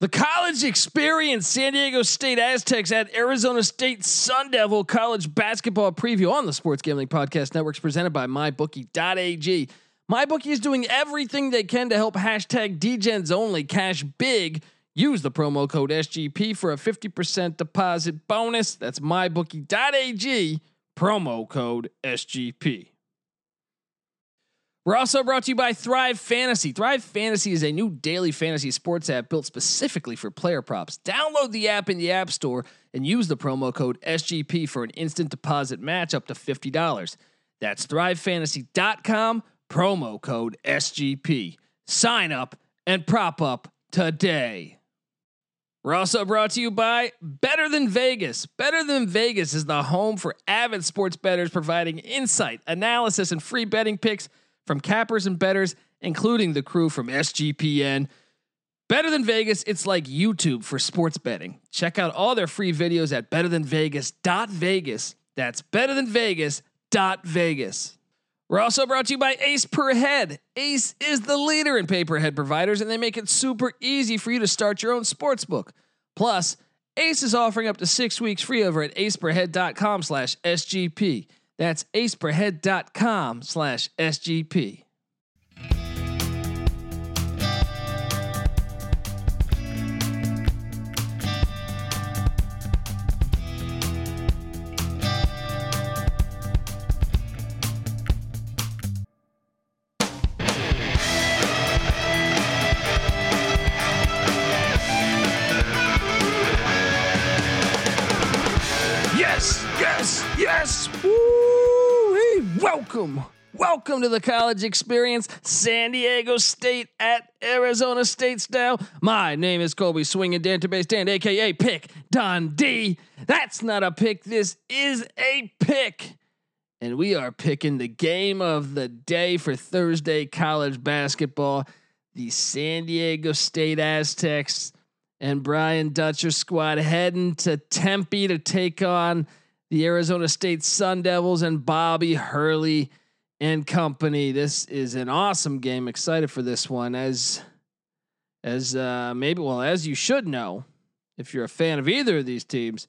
The college experience, San Diego State Aztecs at Arizona State Sun Devil college basketball preview on the Sports Gambling Podcast Networks presented by MyBookie.ag. MyBookie is doing everything they can to help hashtag DGens only cash big. Use the promo code SGP for a 50% deposit bonus. That's MyBookie.ag, promo code SGP. We're also brought to you by Thrive Fantasy. Thrive Fantasy is a new daily fantasy sports app built specifically for player props. Download the app in the App Store and use the promo code SGP for an instant deposit match up to $50. That's thrivefantasy.com, promo code SGP. Sign up and prop up today. We're also brought to you by Better Than Vegas. Better Than Vegas is the home for avid sports bettors providing insight, analysis, and free betting picks from cappers and betters, including the crew from SGPN. Better Than Vegas, it's like YouTube for sports betting. Check out all their free videos at betterthanvegas.vegas. That's betterthanvegas.vegas. We're also brought to you by Ace Per Head. Ace is the leader in pay per head providers, and they make it super easy for you to start your own sports book. Plus, Ace is offering up to six weeks free over at aceperhead.com slash SGP. That's aceperhead.com slash SGP. Welcome. Welcome to the college experience, San Diego State at Arizona State style. My name is Colby Swinging Database Dan, aka Pick Dundee. That's not a pick. This is a pick. And we are picking the game of the day for Thursday college basketball. The San Diego State Aztecs and Brian Dutcher squad heading to Tempe to take on the Arizona State Sun Devils and Bobby Hurley and company. This is an awesome game. Excited for this one as as uh maybe well as you should know if you're a fan of either of these teams.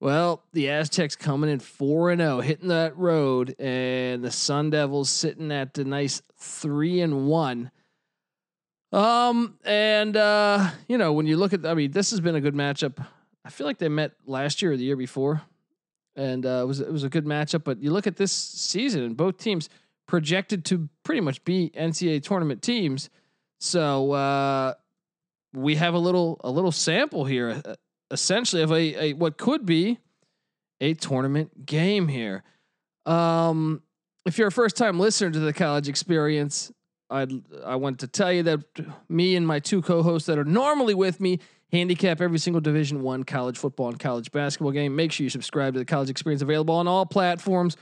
Well, the Aztecs coming in 4 and 0 hitting that road and the Sun Devils sitting at the nice 3 and 1. Um and uh you know when you look at I mean this has been a good matchup. I feel like they met last year or the year before and uh, it was it was a good matchup. But you look at this season, and both teams projected to pretty much be NCAA tournament teams. So uh, we have a little a little sample here, uh, essentially of a, a what could be a tournament game here. Um, if you're a first time listener to the college experience, I'd I want to tell you that me and my two co-hosts that are normally with me handicap every single division one college football and college basketball game. Make sure you subscribe to the college experience available on all platforms.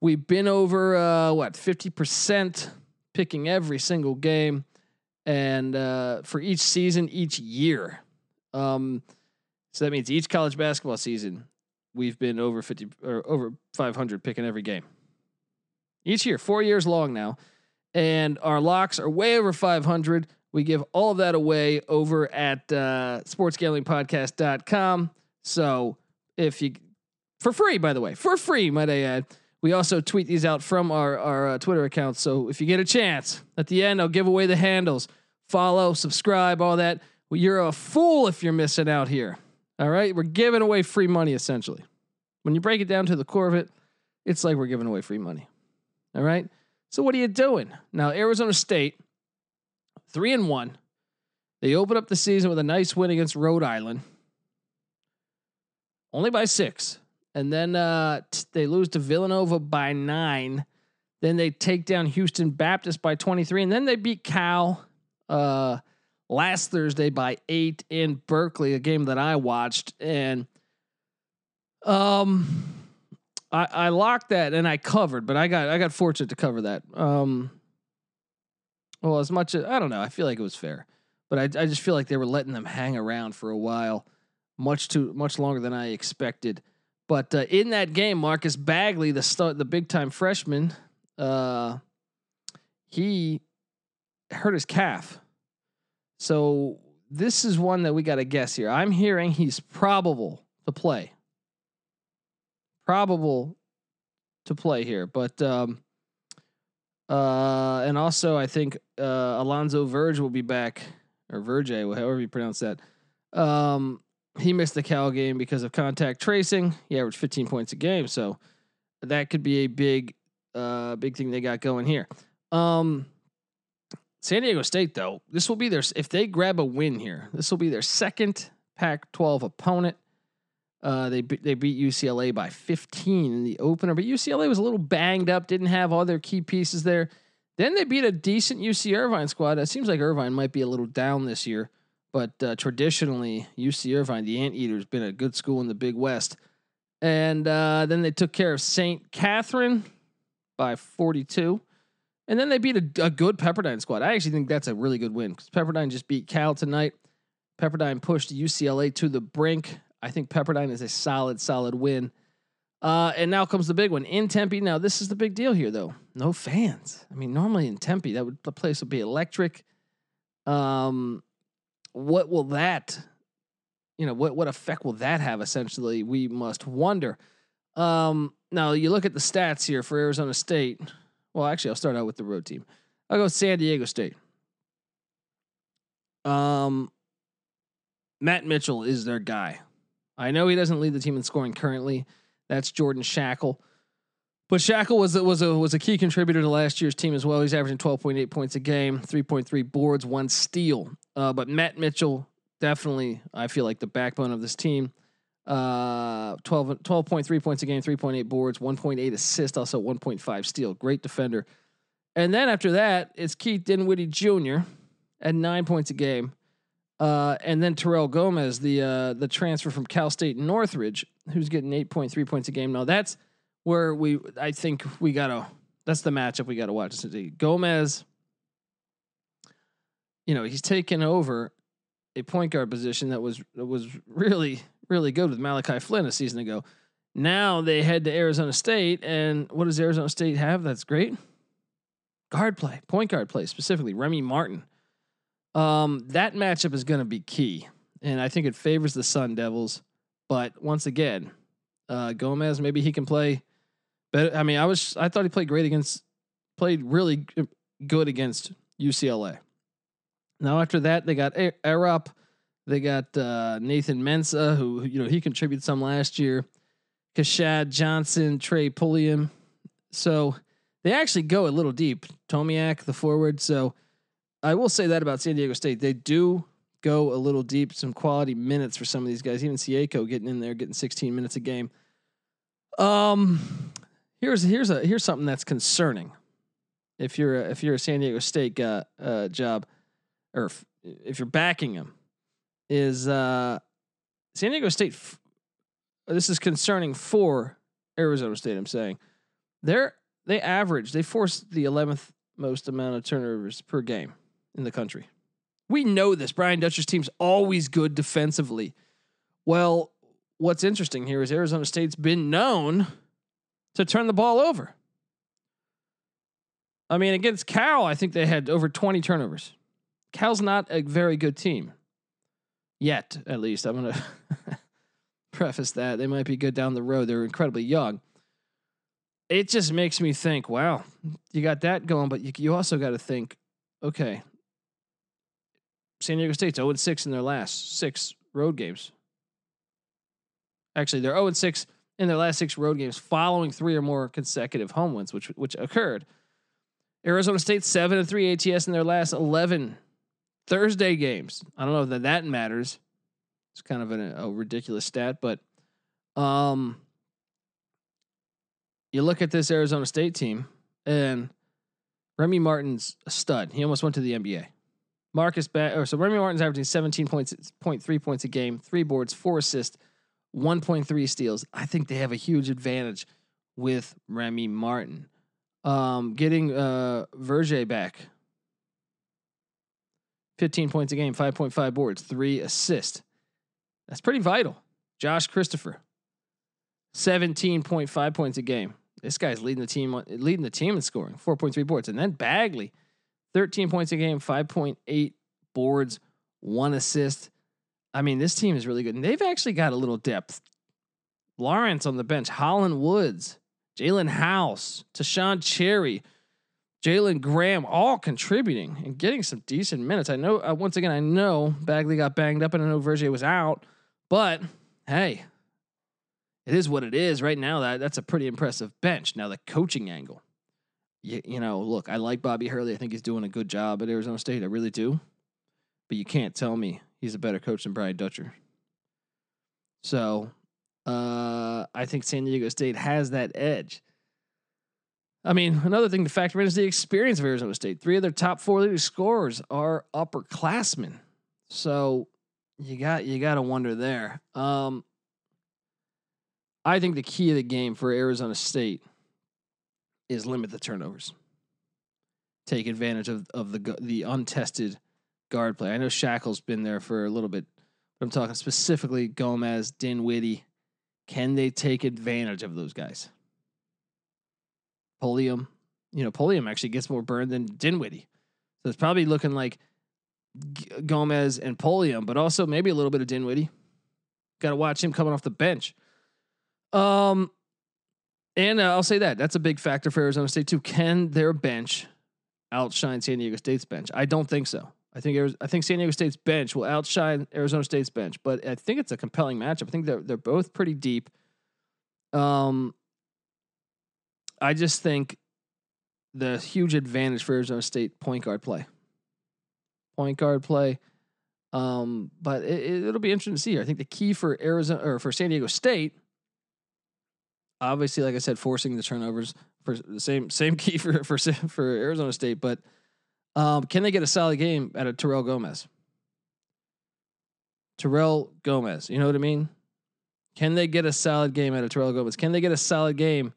We've been over uh, what 50% picking every single game and uh, for each season each year. Um, so that means each college basketball season we've been over 50 or over 500 picking every game. Each year. Four years long now. And our locks are way over 500 we give all of that away over at uh, sportsgamblingpodcast.com. So if you, for free, by the way, for free, might I add, we also tweet these out from our, our uh, Twitter accounts. So if you get a chance at the end, I'll give away the handles. Follow, subscribe, all that. Well, you're a fool if you're missing out here. All right. We're giving away free money essentially. When you break it down to the core of it, it's like we're giving away free money. All right. So what are you doing? Now, Arizona State three and one. They open up the season with a nice win against Rhode Island, only by six, and then uh, t- they lose to Villanova by nine. Then they take down Houston Baptist by twenty three, and then they beat Cal uh, last Thursday by eight in Berkeley, a game that I watched, and um. I, I locked that and I covered, but I got I got fortunate to cover that. Um, well, as much as I don't know, I feel like it was fair, but I I just feel like they were letting them hang around for a while, much too much longer than I expected. But uh, in that game, Marcus Bagley, the start, the big time freshman, uh, he hurt his calf, so this is one that we got to guess here. I'm hearing he's probable to play. Probable to play here, but um, uh, and also I think uh, Alonzo Verge will be back or Verge, however you pronounce that. Um, he missed the Cal game because of contact tracing. He averaged 15 points a game, so that could be a big, uh, big thing they got going here. Um, San Diego State, though, this will be their if they grab a win here, this will be their second Pac-12 opponent. Uh, they they beat UCLA by 15 in the opener, but UCLA was a little banged up, didn't have all their key pieces there. Then they beat a decent UC Irvine squad. It seems like Irvine might be a little down this year, but uh, traditionally UC Irvine, the Anteater, has been a good school in the Big West. And uh, then they took care of St. Catherine by 42. And then they beat a, a, good Pepperdine squad. I actually think that's a really good win because Pepperdine just beat Cal tonight. Pepperdine pushed UCLA to the brink. I think Pepperdine is a solid, solid win. Uh, and now comes the big one in Tempe. Now this is the big deal here, though. No fans. I mean, normally in Tempe, that would the place would be electric. Um, what will that, you know, what what effect will that have? Essentially, we must wonder. Um, now you look at the stats here for Arizona State. Well, actually, I'll start out with the road team. I'll go San Diego State. Um, Matt Mitchell is their guy. I know he doesn't lead the team in scoring currently. That's Jordan Schakel. But Schakel was was a was a key contributor to last year's team as well. He's averaging 12.8 points a game, 3.3 boards, one steal. Uh, but Matt Mitchell definitely, I feel like the backbone of this team. Uh, 12, 12.3 points a game, 3.8 boards, 1.8 assists, also 1.5 steal. Great defender. And then after that, it's Keith Dinwiddie Jr. at nine points a game. Uh, and then Terrell Gomez, the uh, the transfer from Cal State Northridge, who's getting 8.3 points a game. Now that's where we, I think we gotta. That's the matchup we gotta watch. Gomez, you know, he's taken over a point guard position that was that was really really good with Malachi Flynn a season ago. Now they head to Arizona State, and what does Arizona State have? That's great. Guard play, point guard play specifically. Remy Martin. Um, that matchup is going to be key, and I think it favors the Sun Devils. But once again, uh, Gomez maybe he can play better. I mean, I was I thought he played great against, played really good against UCLA. Now after that, they got Arop they got uh, Nathan Mensah, who you know he contributed some last year. Keshad Johnson, Trey Pulliam. So they actually go a little deep. Tomaic, the forward. So I will say that about San Diego State. They do go a little deep, some quality minutes for some of these guys. Even Seiko getting in there, getting 16 minutes a game. Um, here's here's a here's something that's concerning. If you're a, if you're a San Diego State uh, uh, job, or if, if you're backing them, is uh, San Diego State. F- this is concerning for Arizona State. I'm saying they're they average they force the 11th most amount of turnovers per game in the country. We know this. Brian Dutcher's team's always good defensively. Well, what's interesting here is Arizona State's been known to turn the ball over. I mean, against Cal, I think they had over 20 turnovers. Cal's not a very good team yet, at least. I'm going to preface that. They might be good down the road. They're incredibly young. It just makes me think, wow, you got that going, but you, you also got to think, okay, San Diego State's 0 6 in their last six road games. Actually, they're 0 6 in their last six road games following three or more consecutive home wins, which which occurred. Arizona State 7 and 3 ATS in their last 11 Thursday games. I don't know that that matters. It's kind of a, a ridiculous stat, but um, you look at this Arizona State team, and Remy Martin's a stud. He almost went to the NBA. Marcus or so Remy Martin's averaging 17 points, 0.3 points a game, three boards, four assists, 1.3 steals. I think they have a huge advantage with Remy Martin. Um, getting uh Verge back 15 points a game, 5.5 boards, three assists. That's pretty vital. Josh Christopher, 17.5 points a game. This guy's leading the team, leading the team in scoring, 4.3 boards. And then Bagley, 13 points a game, 5.8 boards, one assist. I mean, this team is really good, and they've actually got a little depth. Lawrence on the bench, Holland Woods, Jalen House, Taeshon Cherry, Jalen Graham, all contributing and getting some decent minutes. I know, uh, once again, I know Bagley got banged up and I know Verger was out, but hey, it is what it is. Right now, that that's a pretty impressive bench. Now, the coaching angle. You, you know, look, I like Bobby Hurley. I think he's doing a good job at Arizona State. I really do. But you can't tell me he's a better coach than Brian Dutcher. So uh, I think San Diego State has that edge. I mean, another thing to factor in is the experience of Arizona State. Three of their top four leading scorers are upperclassmen. So you got you got to wonder there. Um, I think the key of the game for Arizona State is limit the turnovers. Take advantage of of the the untested guard play. I know Schakel's been there for a little bit, but I'm talking specifically Gomez, Dinwiddie. Can they take advantage of those guys? Pulliam, you know, Pulliam actually gets more burned than Dinwiddie. So it's probably looking like G- Gomez and Pulliam, but also maybe a little bit of Dinwiddie. Got to watch him coming off the bench. Um, and uh, I'll say that that's a big factor for Arizona State too. Can their bench outshine San Diego State's bench? I don't think so. I think I think San Diego State's bench will outshine Arizona State's bench, but I think it's a compelling matchup. I think they're they're both pretty deep. Um, I just think the huge advantage for Arizona State point guard play. Point guard play. Um, but it, will be interesting to see. Here. I think the key for Arizona or for San Diego State, obviously, like I said, forcing the turnovers for the same same key for for for Arizona State, but um, can they get a solid game out of Terrell Gomez? Terrell Gomez, you know what I mean? Can they get a solid game out of Terrell Gomez? Can they get a solid game?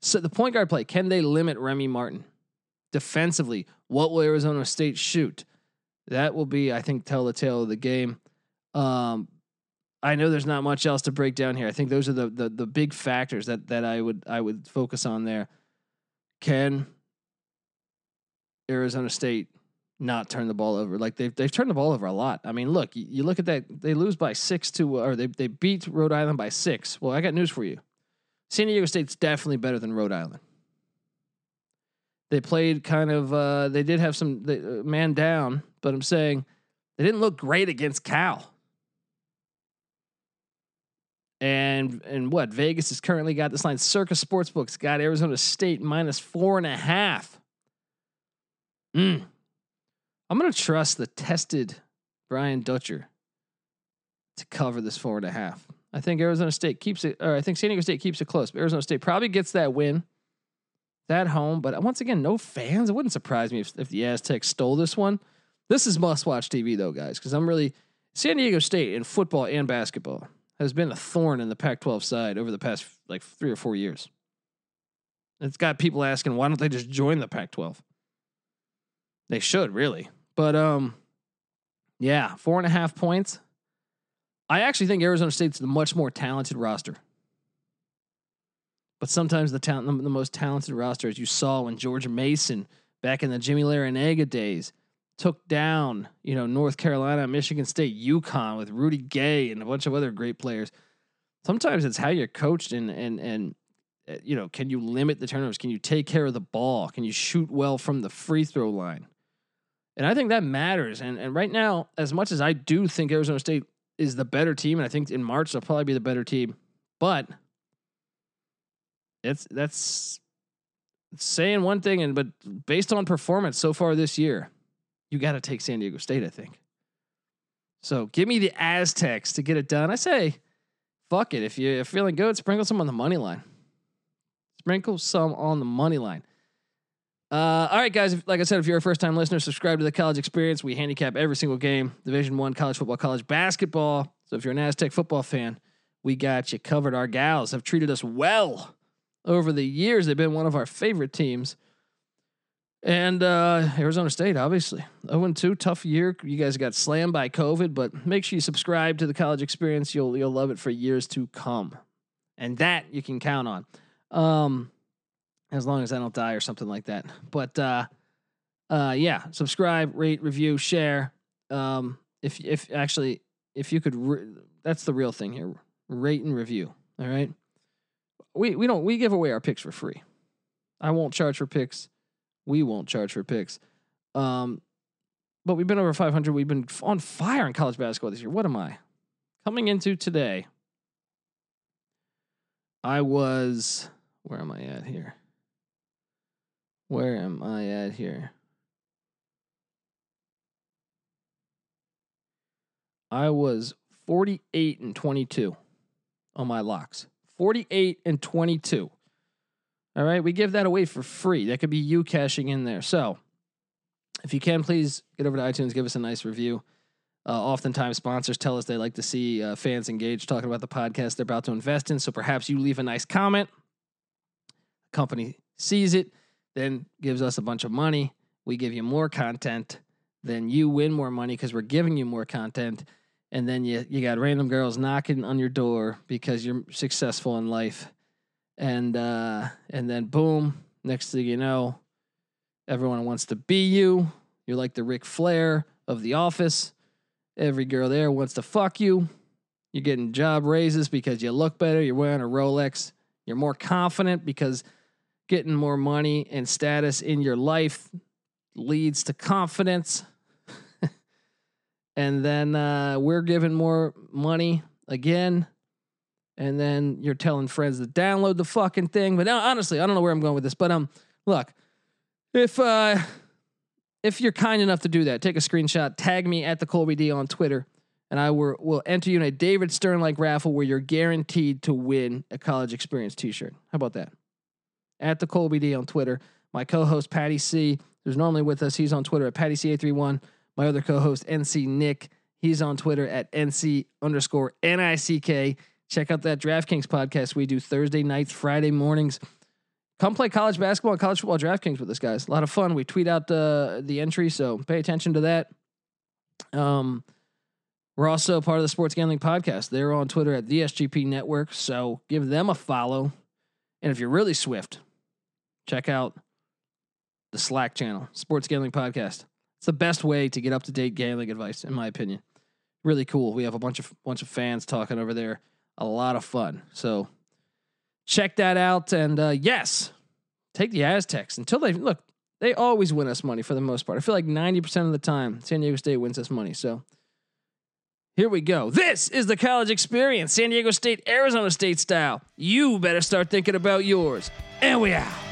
So the point guard play, can they limit Remy Martin? Defensively, what will Arizona State shoot? That will be, I think, tell the tale of the game. Um, I know there's not much else to break down here. I think those are the the, the big factors that that I would I would focus on there. Can Arizona State not turn the ball over. Like they've they've turned the ball over a lot. I mean, look, you, you, look at that. They lose by six to, or they they beat Rhode Island by six. Well, I got news for you. San Diego State's definitely better than Rhode Island. They played kind of. Uh, they did have some they, uh, man down, but I'm saying they didn't look great against Cal. And and what Vegas has currently got this line. Circa Sportsbooks got Arizona State minus four and a half. Mm. I'm to trust the tested Brian Dutcher to cover this four and a half. I think Arizona State keeps it, or I think San Diego State keeps it close. But Arizona State probably gets that win, that home. But once again, no fans. It wouldn't surprise me if, if the Aztecs stole this one. This is must watch TV though, guys, because I'm really San Diego State in football and basketball has been a thorn in the Pac-12 side over the past like three or four years. It's got people asking, why don't they just join the Pac-12? They should really. But um, yeah, four and a half points. I actually think Arizona State's the much more talented roster. But sometimes the talent, the most talented roster, as you saw when George Mason back in the Jimmy Larrañaga days took down, you know, North Carolina, Michigan State, UConn with Rudy Gay and a bunch of other great players. Sometimes it's how you're coached and and and uh, you know, can you limit the turnovers? Can you take care of the ball? Can you shoot well from the free throw line? And I think that matters. And and right now, as much as I do think Arizona State is the better team, and I think in March they'll probably be the better team, but it's that's saying one thing, and but based on performance so far this year, you got to take San Diego State. I think. So give me the Aztecs to get it done. I say, fuck it. If you're feeling good, sprinkle some on the money line. Sprinkle some on the money line. Uh, all right, guys. Like I said, if you're a first time listener, subscribe to the College Experience. We handicap every single game, Division One, college football, college basketball. So if you're an Aztec football fan, we got you covered. Our gals have treated us well over the years. They've been one of our favorite teams. And uh, Arizona State, obviously, 0 2, tough year. You guys got slammed by COVID, but make sure you subscribe to the College Experience. You'll you'll love it for years to come, and that you can count on. Um, as long as I don't die or something like that. But uh, uh, yeah, subscribe, rate, review, share. Um, if if actually if you could, re- that's the real thing here. Rate and review. All right. We we don't we give away our picks for free. I won't charge for picks. We won't charge for picks. Um, but we've been over 500. We've been on fire in college basketball this year. What am I coming into today? I was. Where am I at here? Where am I at here? I was 48 and 22 on my locks. 48 and 22. All right, we give that away for free. That could be you cashing in there. So, if you can, please get over to iTunes, give us a nice review. Uh, oftentimes, sponsors tell us they like to see uh, fans engaged talking about the podcast they're about to invest in. So perhaps you leave a nice comment. Company sees it, then gives us a bunch of money. We give you more content. Then you win more money because we're giving you more content and then you you got random girls knocking on your door because you're successful in life, and uh, and then boom, next thing you know, everyone wants to be you. You're like the Ric Flair of the office. Every girl there wants to fuck you. You're getting job raises because you look better. You're wearing a Rolex. You're more confident because getting more money and status in your life leads to confidence and then uh, we're giving more money again. And then you're telling friends to download the fucking thing. But honestly, I don't know where I'm going with this. But um, look, if uh, if you're kind enough to do that, take a screenshot, tag me at the Colby D on Twitter, and I will, will enter you in a David Stern like raffle where you're guaranteed to win a college experience T-shirt. How about that? At the Colby D on Twitter. My co-host Patty C, who's normally with us, he's on Twitter at Patty C831. My other co-host, NC Nick, he's on Twitter at NC underscore N-I-C-K. Check out that DraftKings podcast we do Thursday nights, Friday mornings. Come play college basketball and college football DraftKings with us, guys. A lot of fun. We tweet out the the entry, so pay attention to that. Um, we're also part of the Sports Gambling Podcast. They're on Twitter at the SGP Network, so give them a follow. And if you're really swift, check out the Slack channel, Sports Gambling Podcast. It's the best way to get up to date gambling advice, in my opinion. Really cool. We have a bunch of bunch of fans talking over there. A lot of fun. So check that out. And uh, yes, take the Aztecs until they look. They always win us money for the most part. I feel like ninety percent of the time, San Diego State wins us money. So here we go. This is the college experience, San Diego State, Arizona State style. You better start thinking about yours. And we out.